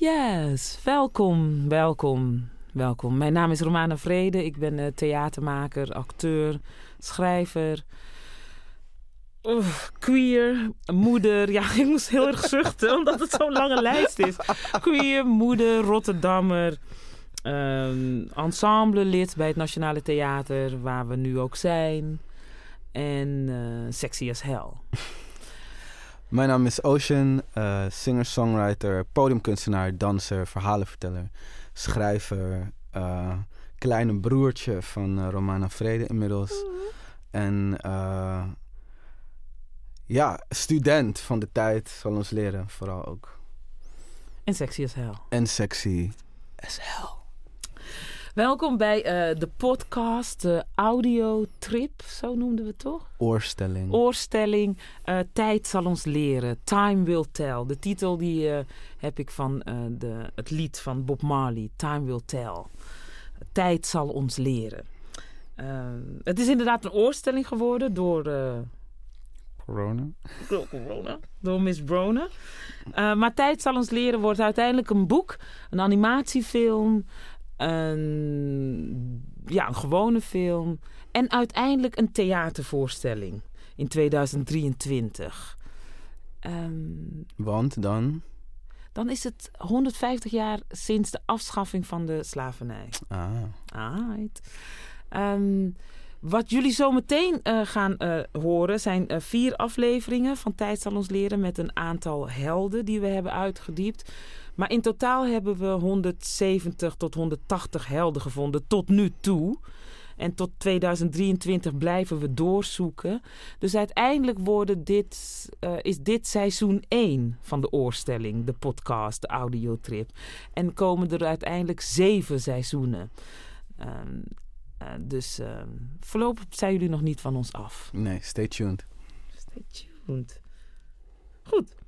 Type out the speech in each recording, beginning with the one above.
Yes, welkom, welkom, welkom. Mijn naam is Romana Vrede. Ik ben uh, theatermaker, acteur, schrijver, queer, moeder. Ja, ik moest heel erg zuchten omdat het zo'n lange lijst is. Queer, moeder, Rotterdammer. Um, ensemblelid bij het Nationale Theater, waar we nu ook zijn. En uh, sexy as hell. Mijn naam is Ocean, uh, singer-songwriter, podiumkunstenaar, danser, verhalenverteller, schrijver, uh, kleine broertje van uh, Romana Vrede inmiddels. En ja, student van de tijd zal ons leren, vooral ook. En sexy as hell. En sexy as hell. Welkom bij uh, de podcast, de audiotrip, zo noemden we het toch? Oorstelling. Oorstelling. Uh, Tijd zal ons leren. Time will tell. De titel die heb ik van de, het lied van Bob Marley. Time will tell. Tijd zal ons leren. het is inderdaad een oorstelling geworden door... Corona. Door corona. Door Miss Brona. maar Tijd zal ons leren wordt uiteindelijk een boek, een animatiefilm, een, ja, een gewone film en uiteindelijk een theatervoorstelling in 2023. Um, Want dan? Dan is het 150 jaar sinds de afschaffing van de slavernij. Ah. ah um, wat jullie zo meteen uh, gaan uh, horen zijn uh, vier afleveringen van Tijd zal ons leren met een aantal helden die we hebben uitgediept. Maar in totaal hebben we 170 tot 180 helden gevonden tot nu toe. En tot 2023 blijven we doorzoeken. Dus uiteindelijk worden dit, uh, is dit seizoen 1 van de oorstelling, de podcast, de audiotrip. En komen er uiteindelijk zeven seizoenen. Um, uh, dus uh, voorlopig zijn jullie nog niet van ons af. Nee, stay tuned. Stay tuned. Goed.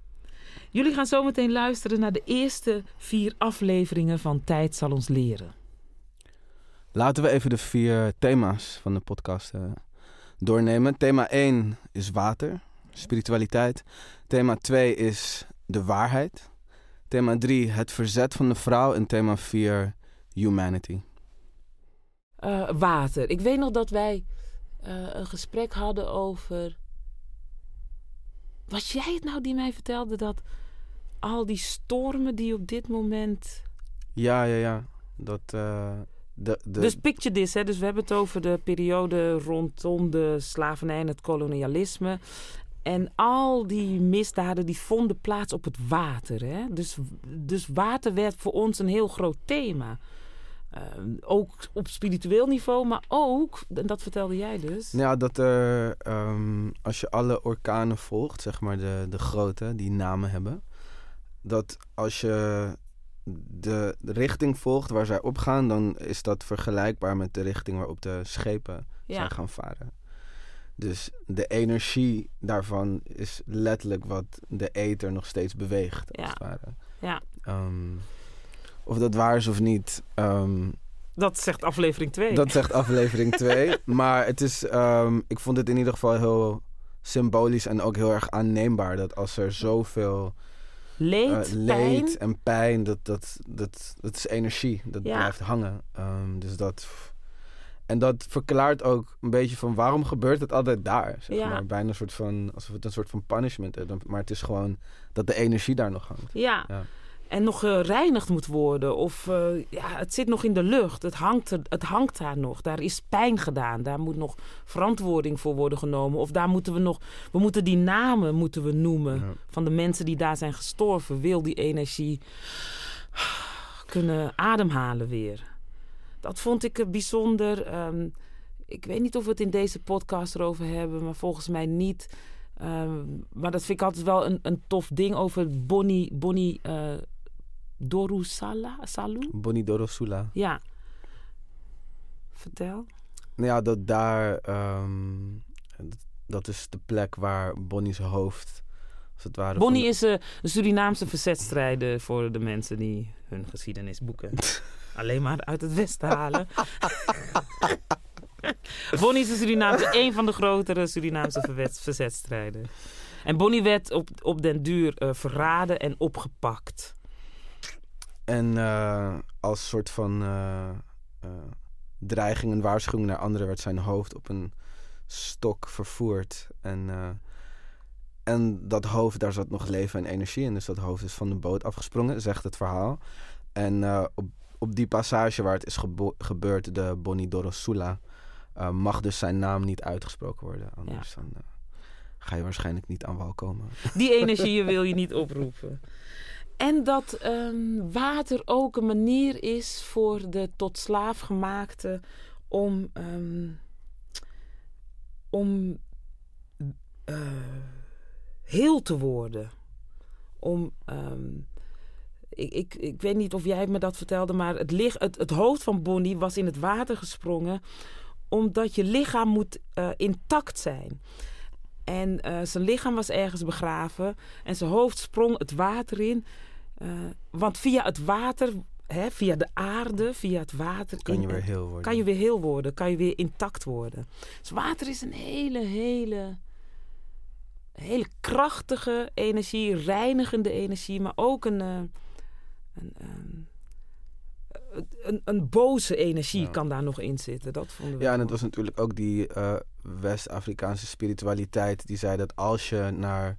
Jullie gaan zometeen luisteren naar de eerste vier afleveringen van Tijd zal ons leren. Laten we even de vier thema's van de podcast uh, doornemen. Thema 1 is water, spiritualiteit. Thema 2 is de waarheid. Thema 3 het verzet van de vrouw. En thema 4 humanity. Uh, water. Ik weet nog dat wij uh, een gesprek hadden over. Was jij het nou die mij vertelde dat al die stormen die op dit moment. Ja, ja, ja. Dat. Uh, de, de... Dus picture this, hè. Dus we hebben het over de periode rondom de slavernij en het kolonialisme. En al die misdaden die vonden plaats op het water. Hè? Dus, dus water werd voor ons een heel groot thema. Uh, ook op spiritueel niveau, maar ook, en dat vertelde jij dus. Ja, dat er, um, als je alle orkanen volgt, zeg maar de, de grote, die namen hebben dat als je de, de, richting volgt waar zij opgaan, dan is dat vergelijkbaar met de richting waarop de schepen zijn gaan varen. Dus de energie daarvan is letterlijk wat de ether nog steeds beweegt, ja. als het ware. Ja. Um, of dat waar is of niet. Um, dat zegt aflevering 2. Dat zegt aflevering 2. maar het is, um, ik vond het in ieder geval heel symbolisch en ook heel erg aanneembaar dat als er zoveel Leed, uh, leed pijn. en pijn, dat, dat, dat, dat is energie. Dat ja. blijft hangen. Um, dus dat... En dat verklaart ook een beetje van waarom gebeurt het altijd daar. Zeg ja. maar. Bijna een soort van, alsof het een soort van punishment is. Maar het is gewoon dat de energie daar nog hangt. Ja. ja en nog gereinigd moet worden. Of uh, ja, het zit nog in de lucht. Het hangt, er, het hangt daar nog. Daar is pijn gedaan. Daar moet nog verantwoording voor worden genomen. Of daar moeten we nog. We moeten die namen moeten we noemen. Ja. Van de mensen die daar zijn gestorven. Wil die energie kunnen ademhalen weer. Dat vond ik bijzonder. Um, ik weet niet of we het in deze podcast erover hebben, maar volgens mij niet. Um, maar dat vind ik altijd wel een, een tof ding over Bonnie, Bonnie uh, Dorusala, Salu? Ja. Vertel. Nou ja, dat daar... Um, dat is de plek waar Bonnie's hoofd... Als het ware Bonnie de... is uh, een Surinaamse verzetstrijder voor de mensen die hun geschiedenis boeken. Alleen maar uit het westen halen. Bonnie is een Surinaamse, een van de grotere Surinaamse verzetstrijders. En Bonnie werd op, op den duur uh, verraden en opgepakt. En eh, als soort van eh, eh, dreiging en waarschuwing naar anderen werd zijn hoofd op een stok vervoerd. En, en dat hoofd, daar zat nog leven en energie in. Dus dat hoofd is van de boot afgesprongen, zegt het verhaal. En op, op die passage waar het is gebeurd, de Bonidoro Sula, mag dus zijn naam niet uitgesproken worden. Anders dan, ga je waarschijnlijk niet aan wal komen. Die energieën wil je niet oproepen. En dat ehm, water ook een manier is voor de tot slaaf gemaakte om, ehm, om eh, heel te worden. Om, ehm, ik, ik, ik weet niet of jij me dat vertelde, maar het, het hoofd van Bonnie was in het water gesprongen omdat je lichaam moet eh, intact zijn. En eh, zijn lichaam was ergens begraven en zijn hoofd sprong het water in. Eh, want via het water, hè, via de aarde, via het water... Kan in- je weer heel worden. kan je weer heel worden, kan je weer intact worden. Dus water is een hele, hele, hele krachtige energie, reinigende energie, maar ook een, eh, een, ehm, een, een boze energie Ja. kan daar nog in zitten. Dat vonden we Ja, en het was natuurlijk ook die eh, West-Afrikaanse spiritualiteit die zei dat als je naar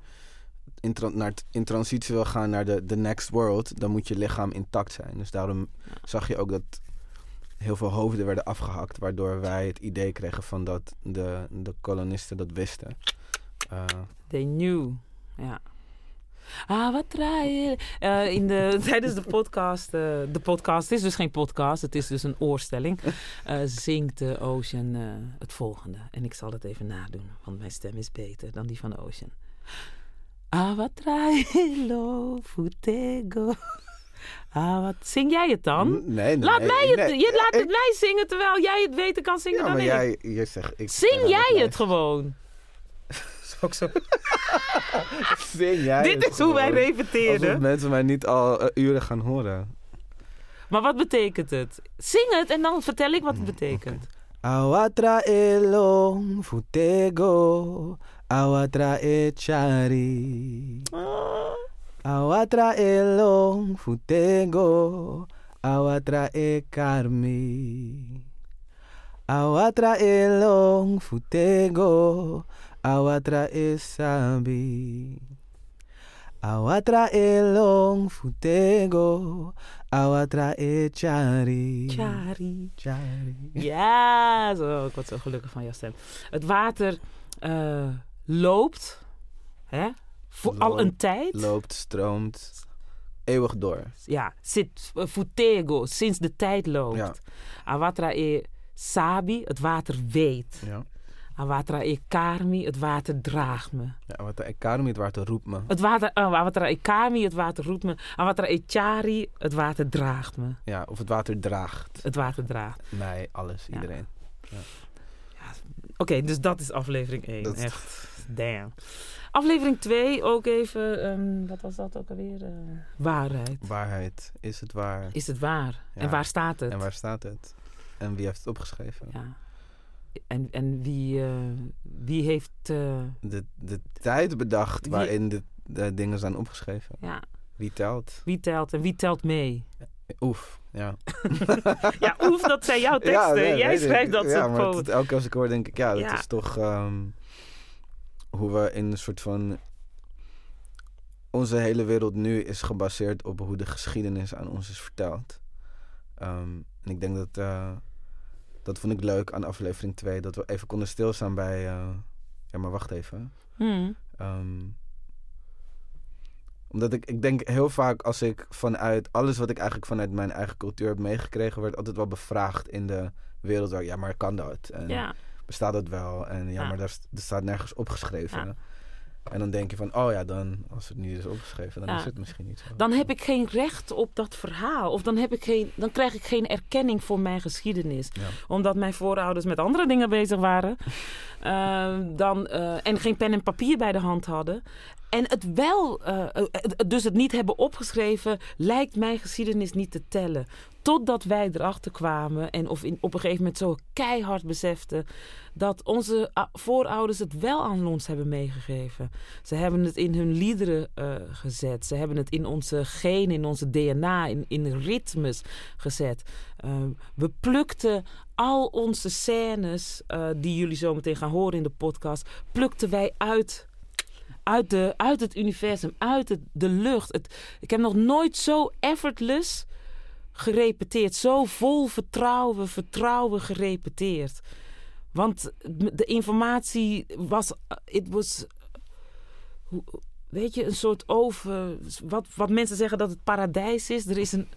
in, naar in transitie wil gaan naar de, de next world, dan moet je lichaam intact zijn. Dus daarom zag je ook dat heel veel hoofden werden afgehakt, waardoor wij het idee kregen van dat de, de kolonisten dat wisten. Eh, They knew. Ja. Ah, wat draaien. Eh, in de, tijdens de podcast, eh, de podcast het is dus geen podcast, het is dus een oorstelling, eh, zingt de Ocean eh, het volgende. En ik zal het even nadoen, want mijn stem is beter dan die van de Ocean. Ah, wat futego. Ah, wat... Zing jij het dan? nee, nee, Laat mij het, nee, je laat het mij zingen terwijl jij het beter kan zingen Ja, dan maar ik. jij, je zegt... Ik, Zing jij het gewoon. Ook zo. Zing jij Dit is hoe wij repeteren. Alsof mensen mij niet al eh, uren gaan horen. Maar wat betekent het? Zing het en dan vertel ik wat het betekent. Awatra elong futego, awatra e chari. Awatra elong futego, awatra e karmi. Awatra elong futego, awatra e sabi. Awatra elong futego, awatra e chari. Chari. Chari. Ja, zo, ik word zo gelukkig van jouw stem. Het water eh, loopt, hè? Voor al een tijd. loopt, stroomt, eeuwig door. Ja, zit uh, futego, sinds de tijd loopt. Ja. Awatra e sabi, het water weet. Ja. Awatra e karmi, het water draagt me. ja wat de economy, het water roept me. Het water, Awatra e kami, het water roept me. Awatra e chari, het water draagt me. Ja, of het water draagt. Het water draagt. Mij, alles, Ja. iedereen. Oké, dus dat is aflevering 1. Dat is- Echt, damn. Aflevering 2 ook even, ehm, wat was dat ook alweer? Eh, waarheid. Waarheid, is het waar? Is het waar? Ja. En waar staat het? En waar staat het? En wie heeft het opgeschreven? Ja. En, en wie, eh, wie heeft... eh, De, de tijd bedacht Wie- waarin de, de dingen zijn opgeschreven. ja, Wie telt? wie telt en wie telt mee? Oef, ja. Ja, oef, dat zijn jouw teksten. nee, Jij schrijft ik. dat ja, soort maar het- elke keer als ik hoor denk ik, ja, dat Ja. is toch ehm, hoe we in een soort van... Onze hele wereld nu is gebaseerd op hoe de geschiedenis aan ons is verteld. Ehm, en ik denk dat, eh, dat vond ik leuk aan aflevering 2, dat we even konden stilstaan bij... eh, ja, maar wacht even. Hmm. Ehm, omdat ik, ik denk heel vaak als ik vanuit alles wat ik eigenlijk vanuit mijn eigen cultuur heb meegekregen, werd altijd wel bevraagd in de wereld waar, ja, maar kan dat? En Ja, bestaat dat wel? En ja, Ja. maar daar, st- staat nergens opgeschreven. Ja. En dan denk je van, oh ja, dan, als het niet is opgeschreven, dan Ja. is het misschien niet zo. dan heb ik geen recht op dat verhaal. Of dan, heb ik geen, dan krijg ik geen erkenning voor mijn geschiedenis. Ja. Omdat mijn voorouders met andere dingen bezig waren. Ehm, dan, eh, en geen pen en papier bij de hand hadden. En het wel, eh, eh, het- dus het niet hebben opgeschreven, lijkt mijn geschiedenis niet te tellen. Totdat wij erachter kwamen en of in, op een gegeven moment zo keihard beseften dat onze voorouders het wel aan ons hebben meegegeven. Ze hebben het in hun liederen eh, gezet. Ze hebben het in onze genen, in onze DNA, in, in ritmes gezet. Eh, we plukten al onze scènes, eh, die jullie zo meteen gaan horen in de podcast, plukten wij uit. Uit, de, uit het universum, uit de lucht. Het, ik heb nog nooit zo effortless gerepeteerd. Zo vol vertrouwen, vertrouwen gerepeteerd. Want de informatie was. Het was. Weet je, een soort over. Wat, wat mensen zeggen dat het paradijs is. Er is, een,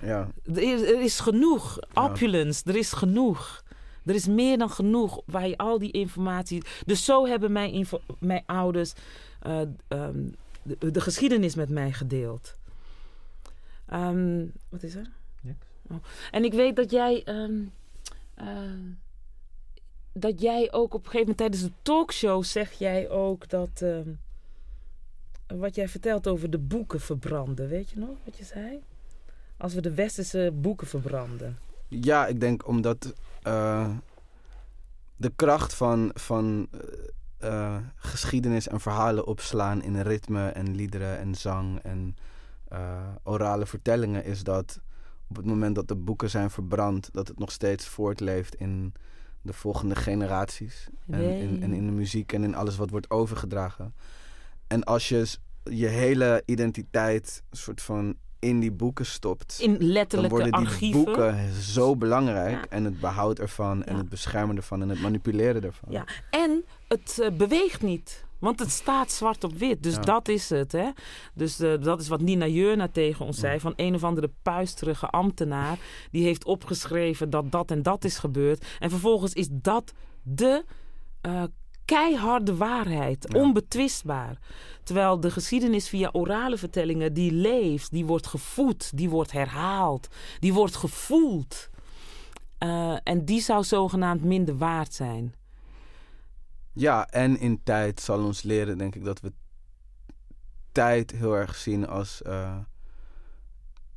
Ja, er is, er is genoeg. Opulence, er is genoeg. Er is meer dan genoeg waar je al die informatie. Dus zo hebben mijn, info- mijn ouders eh, ehm, de, de geschiedenis met mij gedeeld. Ehm, wat is er? En ik weet dat jij. ehm, eh, dat jij ook op een gegeven moment tijdens de talkshow zeg jij ook dat. ehm, wat jij vertelt over de boeken verbranden. Weet je nog wat je zei? Als we de westerse boeken verbranden. ja ik denk omdat eh, de kracht van, van eh, geschiedenis en verhalen opslaan in ritme en liederen en zang en orale vertellingen is dat op het moment dat de boeken zijn verbrand, dat het nog steeds voortleeft in de volgende generaties. En in, en in de muziek en in alles wat wordt overgedragen. En als je je hele identiteit soort van in die boeken stopt, In dan worden die archieven. boeken zo belangrijk. Ja. En het behoud ervan en Ja. het beschermen ervan en het manipuleren ervan. Ja. En het eh, beweegt niet. Want het staat zwart op wit. Dus Ja. dat is het. Hè? Dus eh, dat is wat Nina Jeurna tegen ons zei. Van een of andere puisterige ambtenaar. Die heeft opgeschreven dat dat en dat is gebeurd. En vervolgens is dat de eh, keiharde waarheid. Ja. Onbetwistbaar. Terwijl de geschiedenis via orale vertellingen. Die leeft. Die wordt gevoed. Die wordt herhaald. Die wordt gevoeld. Eh, en die zou zogenaamd minder waard zijn. Ja, en in tijd zal ons leren, denk ik, dat we tijd heel erg zien als eh,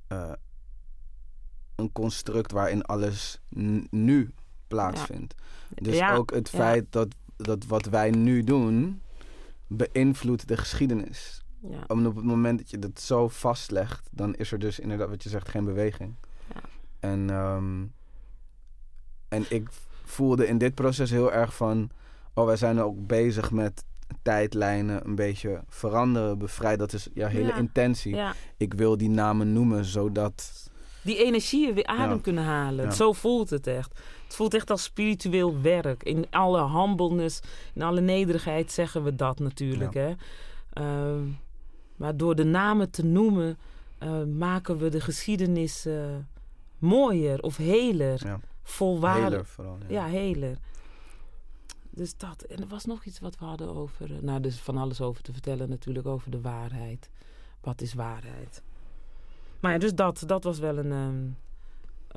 eh, een construct waarin alles nu plaatsvindt. Dus Ja, ook het ja. feit dat, dat wat wij nu doen beïnvloedt de geschiedenis. Ja. Om op het moment dat je dat zo vastlegt, dan is er dus inderdaad wat je zegt geen beweging. Ja. En, ehm, en ik voelde in dit proces heel erg van, oh wij zijn ook bezig met tijdlijnen een beetje veranderen, bevrijden. Dat is jouw hele Ja. intentie. Ja, Ik wil die namen noemen zodat, die energieën weer adem Ja. kunnen halen. Zo voelt het echt. Het voelt echt als spiritueel werk. In alle humbleness, in alle nederigheid zeggen we dat natuurlijk. Hè? Ehm, maar door de namen te noemen, eh, maken we de geschiedenis mooier of heler. Ja. Volwaardig. heler vooral. Ja. Ja, heler. Dus dat. En er was nog iets wat we hadden over. eh, Nou, is van alles over te vertellen, natuurlijk, over de waarheid. Wat is waarheid? Maar ja, dus dat, dat was wel een. ehm,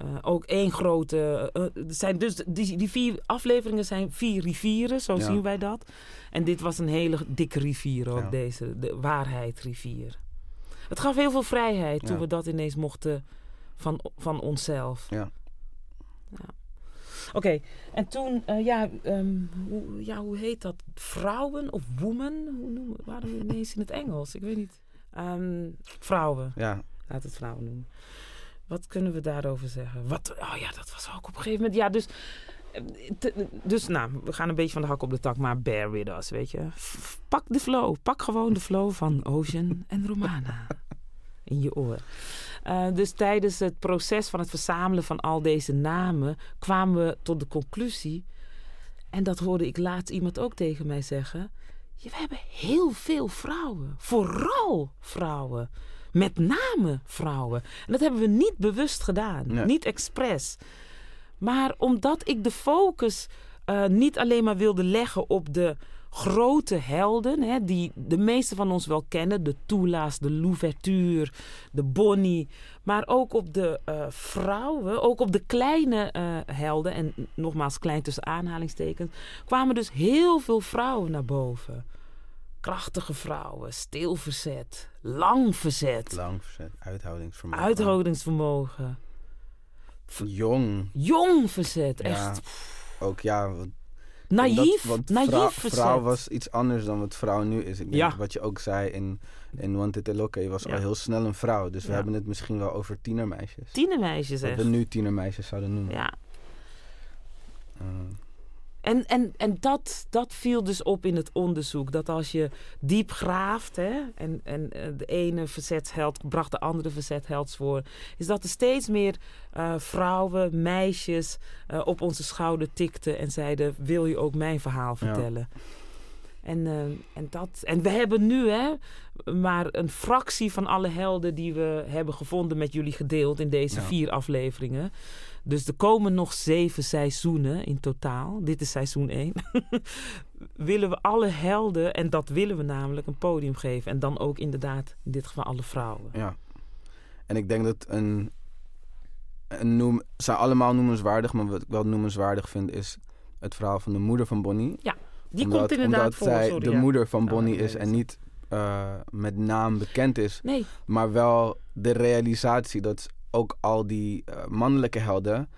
eh, ook één grote. er zijn dus die, die vier afleveringen zijn vier rivieren, zo Ja. zien wij dat. En dit was een hele dikke rivier ook, Ja. deze, de waarheidrivier. Het gaf heel veel vrijheid toen we dat ineens mochten van, van onszelf. Ja. Oké, en toen, eh, ja, ehm, hoe, ja, hoe heet dat? Vrouwen of woman? Hoe noemen we Waarom ineens in het Engels? Ik weet niet. Ehm, vrouwen, Ja. laat het vrouwen noemen. Wat kunnen we daarover zeggen? Wat, oh ja, dat was ook op een gegeven moment. Ja, dus, eh, dus nou, we gaan een beetje van de hak op de tak, maar bear with us, weet je. Pak de flow. Pak gewoon de flow van Ocean en Romana in je oor. Eh, dus tijdens het proces van het verzamelen van al deze namen kwamen we tot de conclusie. En dat hoorde ik laatst iemand ook tegen mij zeggen. "Ja, We hebben heel veel vrouwen. Vooral vrouwen. Met name vrouwen. En dat hebben we niet bewust gedaan. Nee. Niet expres. Maar omdat ik de focus eh, niet alleen maar wilde leggen op de grote helden, hè, die de meeste van ons wel kennen, de Toula's, de Louverture, de Bonnie, maar ook op de eh, vrouwen, ook op de kleine eh, helden, en nogmaals klein tussen aanhalingstekens, kwamen dus heel veel vrouwen naar boven. Krachtige vrouwen, stil verzet, lang verzet, Lang verzet, uithoudingsvermogen. uithoudingsvermogen, Jong. jong verzet. Ja. Echt Ook ja, naïef, omdat- naïef vrou- vrouw was iets anders dan wat vrouw nu is. Ik denk Ja. wat je ook zei in, in Want It Lokke, je was Ja. al heel snel een vrouw. Dus we hebben het misschien wel over tienermeisjes. Tienermeisjes Wat echt. we nu tienermeisjes zouden noemen. Ja. Eh, En, en, en dat, dat viel dus op in het onderzoek. Dat als je diep graaft hè, en, en eh, de ene verzetsheld bracht de andere verzetheld voor, is dat er steeds meer eh, vrouwen, meisjes eh, op onze schouder tikten en zeiden: Wil je ook mijn verhaal vertellen? En, eh, en, dat, en we hebben nu hè, maar een fractie van alle helden die we hebben gevonden met jullie gedeeld in deze Ja. vier afleveringen. Dus er komen nog zeven seizoenen in totaal. Dit is seizoen één. willen we alle helden, en dat willen we namelijk, een podium geven. En dan ook inderdaad, in dit geval alle vrouwen. Ja. En ik denk dat een, een noem, ze zijn allemaal noemenswaardig, maar wat ik wel noemenswaardig vind is het verhaal van de moeder van Bonnie. Die omdat, komt inderdaad omdat voor. zij sorry, de ja. moeder van Oh, Bonnie is en niet eh, met naam bekend is, Nee, maar wel de realisatie dat ook al die eh, mannelijke helden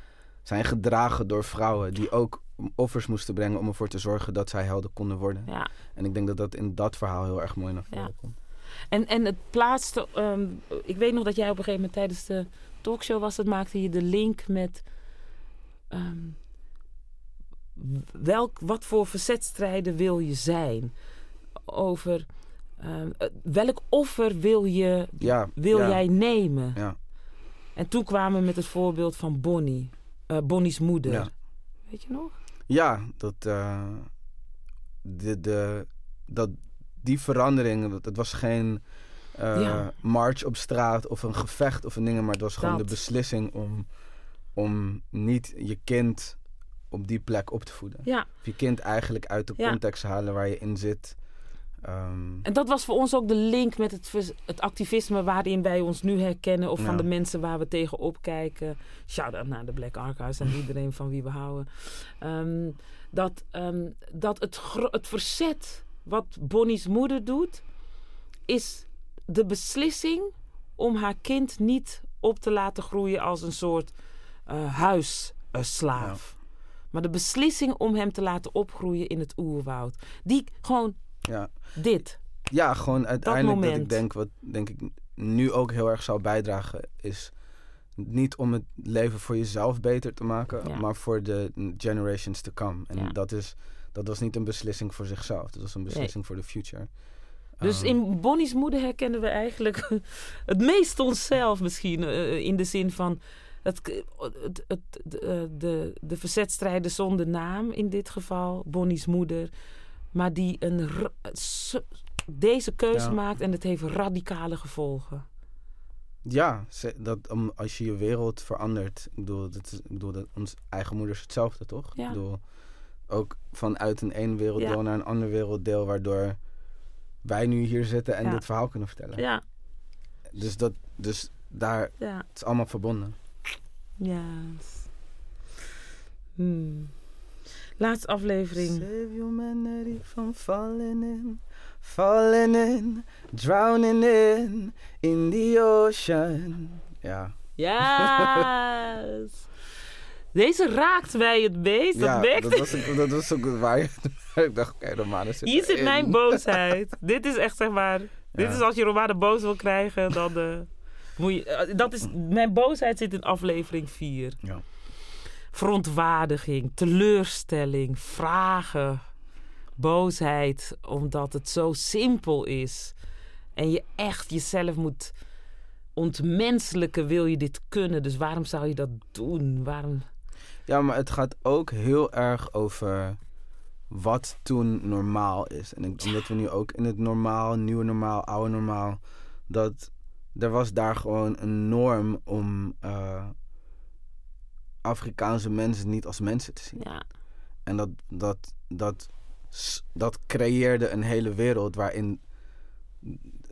zijn gedragen door vrouwen die ook offers moesten brengen om ervoor te zorgen dat zij helden konden worden. ja. En ik denk dat dat in dat verhaal heel erg mooi naar voren Ja. komt. En, en het plaatste. ehm, ik weet nog dat jij op een gegeven moment tijdens de talkshow was, dat maakte je de link met. ehm, welk, wat voor verzetstrijden wil je zijn? Over ehm, eh, welk offer wil, je, Ja, wil ja, jij nemen? Ja. En toen kwamen we met het voorbeeld van Bonnie, eh, Bonnie's moeder. Ja. Weet je nog? Ja, dat, eh, de, de, dat die verandering, dat, het was geen eh, march op straat of een gevecht of een ding, maar het was gewoon Dat. de beslissing om, om niet je kind op die plek op te voeden. Ja. Of je kind eigenlijk uit de context halen waar je in zit. Ehm, En dat was voor ons ook de link met het, het activisme waarin wij ons nu herkennen. Of van de mensen waar we tegenop kijken. Shout-out naar de Black Archives en iedereen van wie we houden. Ehm, dat ehm, dat het, het verzet wat Bonnie's moeder doet... is de beslissing om haar kind niet op te laten groeien als een soort eh huisslaaf. Maar de beslissing om hem te laten opgroeien in het oerwoud. Die gewoon ja. dit. ja, gewoon uiteindelijk dat ik denk, wat denk ik nu ook heel erg zou bijdragen, is niet om het leven voor jezelf beter te maken, Ja. maar voor de generations to come. En Ja. dat, is, dat was niet een beslissing voor zichzelf, dat was een beslissing voor de future. Dus Ehm, in Bonnie's moeder herkennen we eigenlijk het meest onszelf misschien. eh, in de zin van het, het, het, de, eh, de, de verzetstrijden zonder naam in dit geval. Bonnie's moeder. Maar die een, deze keuze Ja. maakt en het heeft radicale gevolgen. Ja, dat, om, als je je wereld verandert. Ik bedoel, dat ik bedoel dat ons eigen moeder is hetzelfde, toch? Ja. Ik bedoel, ook vanuit een één werelddeel Ja. naar een ander werelddeel, waardoor wij nu hier zitten en Ja. dit verhaal kunnen vertellen. Ja, Dus, dat, dus daar, het is allemaal verbonden. Ja. Hmm. Laatste aflevering. Save humanity from falling in, falling in, drowning in, in the ocean. Ja, Yes! Deze raakt mij het meest. Dat ja merkte dat, was ook, dat was ook waar je- ik dacht, oké, Romana zit Hier zit mijn boosheid. dit is echt zeg maar. Dit is als je Romana boos wil krijgen, dan eh, moet je. eh, dat is, mijn boosheid zit in aflevering 4. Ja. Verontwaardiging, teleurstelling, vragen, boosheid, omdat het zo simpel is. En je echt jezelf moet ontmenselijken, wil je dit kunnen. Dus waarom zou je dat doen? Waarom? ja, maar het gaat ook heel erg over wat toen normaal is. En ik, omdat we nu ook in het normaal, nieuwe normaal, oude normaal, dat er was daar gewoon een norm om eh, Afrikaanse mensen niet als mensen te zien. Ja, En dat, dat, dat, dat creëerde een hele wereld waarin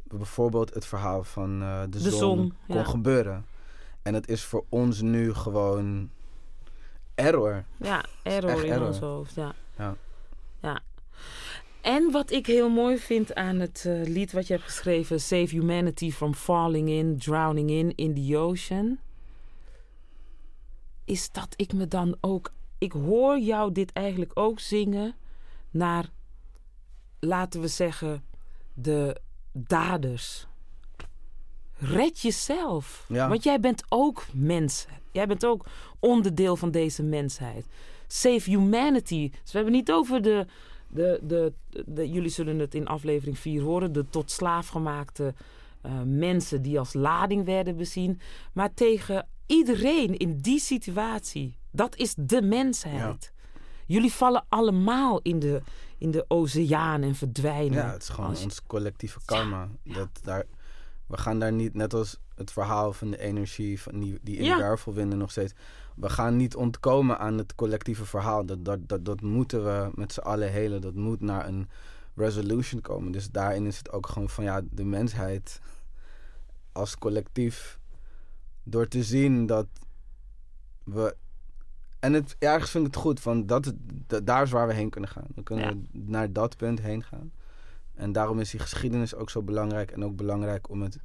bijvoorbeeld het verhaal van eh, de, De zon, zon, kon ja. gebeuren. En het is voor ons nu gewoon error. ja error in error. ons hoofd. Ja. Ja. ja. En wat ik heel mooi vind aan het eh, lied wat je hebt geschreven... Save Humanity from Falling in, Drowning in, in the Ocean... is dat ik me dan ook... Ik hoor jou dit eigenlijk ook zingen naar, laten we zeggen, de daders. Red jezelf. Ja. Want jij bent ook mens. Jij bent ook onderdeel van deze mensheid. Save humanity. Dus we hebben niet over de, de, de, de- jullie zullen het in aflevering 4 horen, de tot slaaf gemaakte eh, mensen die als lading werden bezien, maar tegen iedereen in die situatie. Dat is de mensheid. Jullie vallen allemaal in de, in de oceaan en verdwijnen. Ja, het is gewoon Als ons collectieve karma. Dat daar, we gaan daar niet, net als het verhaal van de energie van die, die in de wervelwinden nog steeds. We gaan niet ontkomen aan het collectieve verhaal. Dat, dat, dat, dat moeten we met z'n allen helen. Dat moet naar een resolution komen. Dus daarin is het ook gewoon van ja, de mensheid als collectief. Door te zien dat we. En het, ergens vind ik het goed, van dat, dat, daar is waar we heen kunnen gaan. We kunnen Ja. naar dat punt heen gaan. En daarom is die geschiedenis ook zo belangrijk. En ook belangrijk om het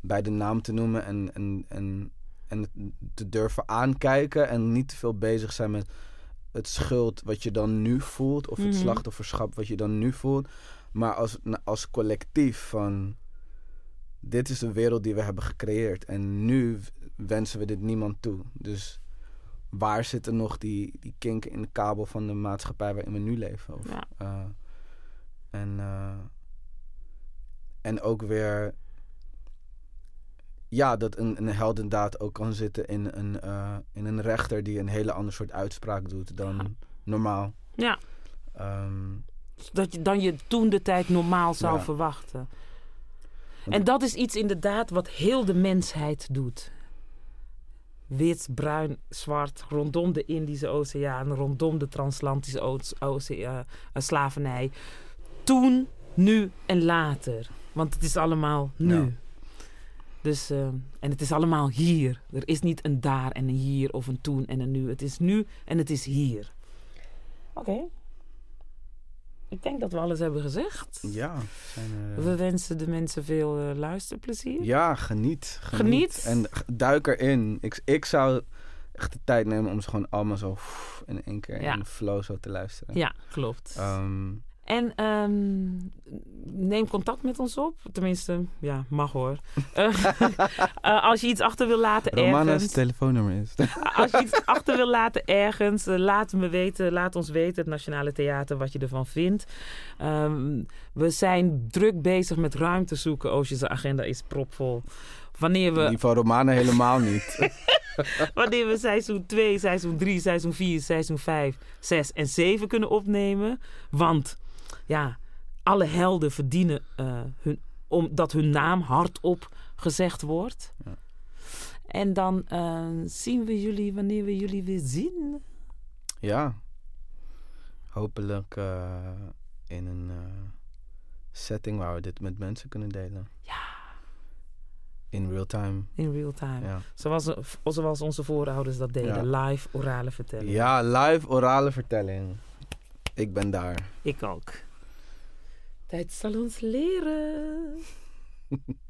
bij de naam te noemen. En, en, en, en te durven aankijken. En niet te veel bezig zijn met het schuld wat je dan nu voelt. Of het Mhm. slachtofferschap wat je dan nu voelt. Maar als, als collectief van... Dit is de wereld die we hebben gecreëerd. En nu wensen we dit niemand toe. Dus waar zitten nog die, die kinken in de kabel van de maatschappij waarin we nu leven? Of, Ja. eh, en, eh, en ook weer... Ja, dat een, een heldendaad ook kan zitten in een, eh, in een rechter die een hele ander soort uitspraak doet dan Ja. normaal. Ja, Ehm, dat je dan je toen de tijd normaal zou Ja. verwachten. En dat is iets inderdaad wat heel de mensheid doet. Wit, bruin, zwart, rondom de Indische Oceaan, rondom de transatlantische oce- oceaan, eh, slavernij. Toen, nu en later. Want het is allemaal nu. Ja. Dus, eh, en het is allemaal hier. Er is niet een daar en een hier of een toen en een nu. Het is nu en het is hier. Oké. Ik denk dat we alles hebben gezegd. ja, zijn We wensen de mensen veel eh, luisterplezier. ja, geniet, geniet. Geniet. En duik erin. Ik, ik zou echt de tijd nemen om ze gewoon allemaal zo in één keer Ja. in de flow zo te luisteren. Ja, klopt. Ehm, En ehm, neem contact met ons op. Tenminste, ja, mag hoor. Eh, eh, als je iets achter wil laten Romana's ergens. telefoonnummer is. Als je iets achter wil laten ergens, eh, laat me weten. Laat ons weten, het Nationale Theater, wat je ervan vindt. Ehm, we zijn druk bezig met ruimte zoeken. Ocean's agenda is propvol. Wanneer we Die van Romana helemaal niet. Wanneer we seizoen 2, seizoen 3, seizoen 4, seizoen 5, 6 en 7 kunnen opnemen. Want ja, alle helden verdienen eh, hun, om, dat hun naam hardop gezegd wordt. Ja. En dan eh, zien we jullie wanneer we jullie weer zien. ja. Hopelijk eh, in een setting waar we dit met mensen kunnen delen. Ja. In real time. In real time. Ja. Zoals, zoals onze voorouders dat deden. Live orale vertellen. ja, live orale vertelling. Ik ben daar. Ik ook. Tijd zal ons leren.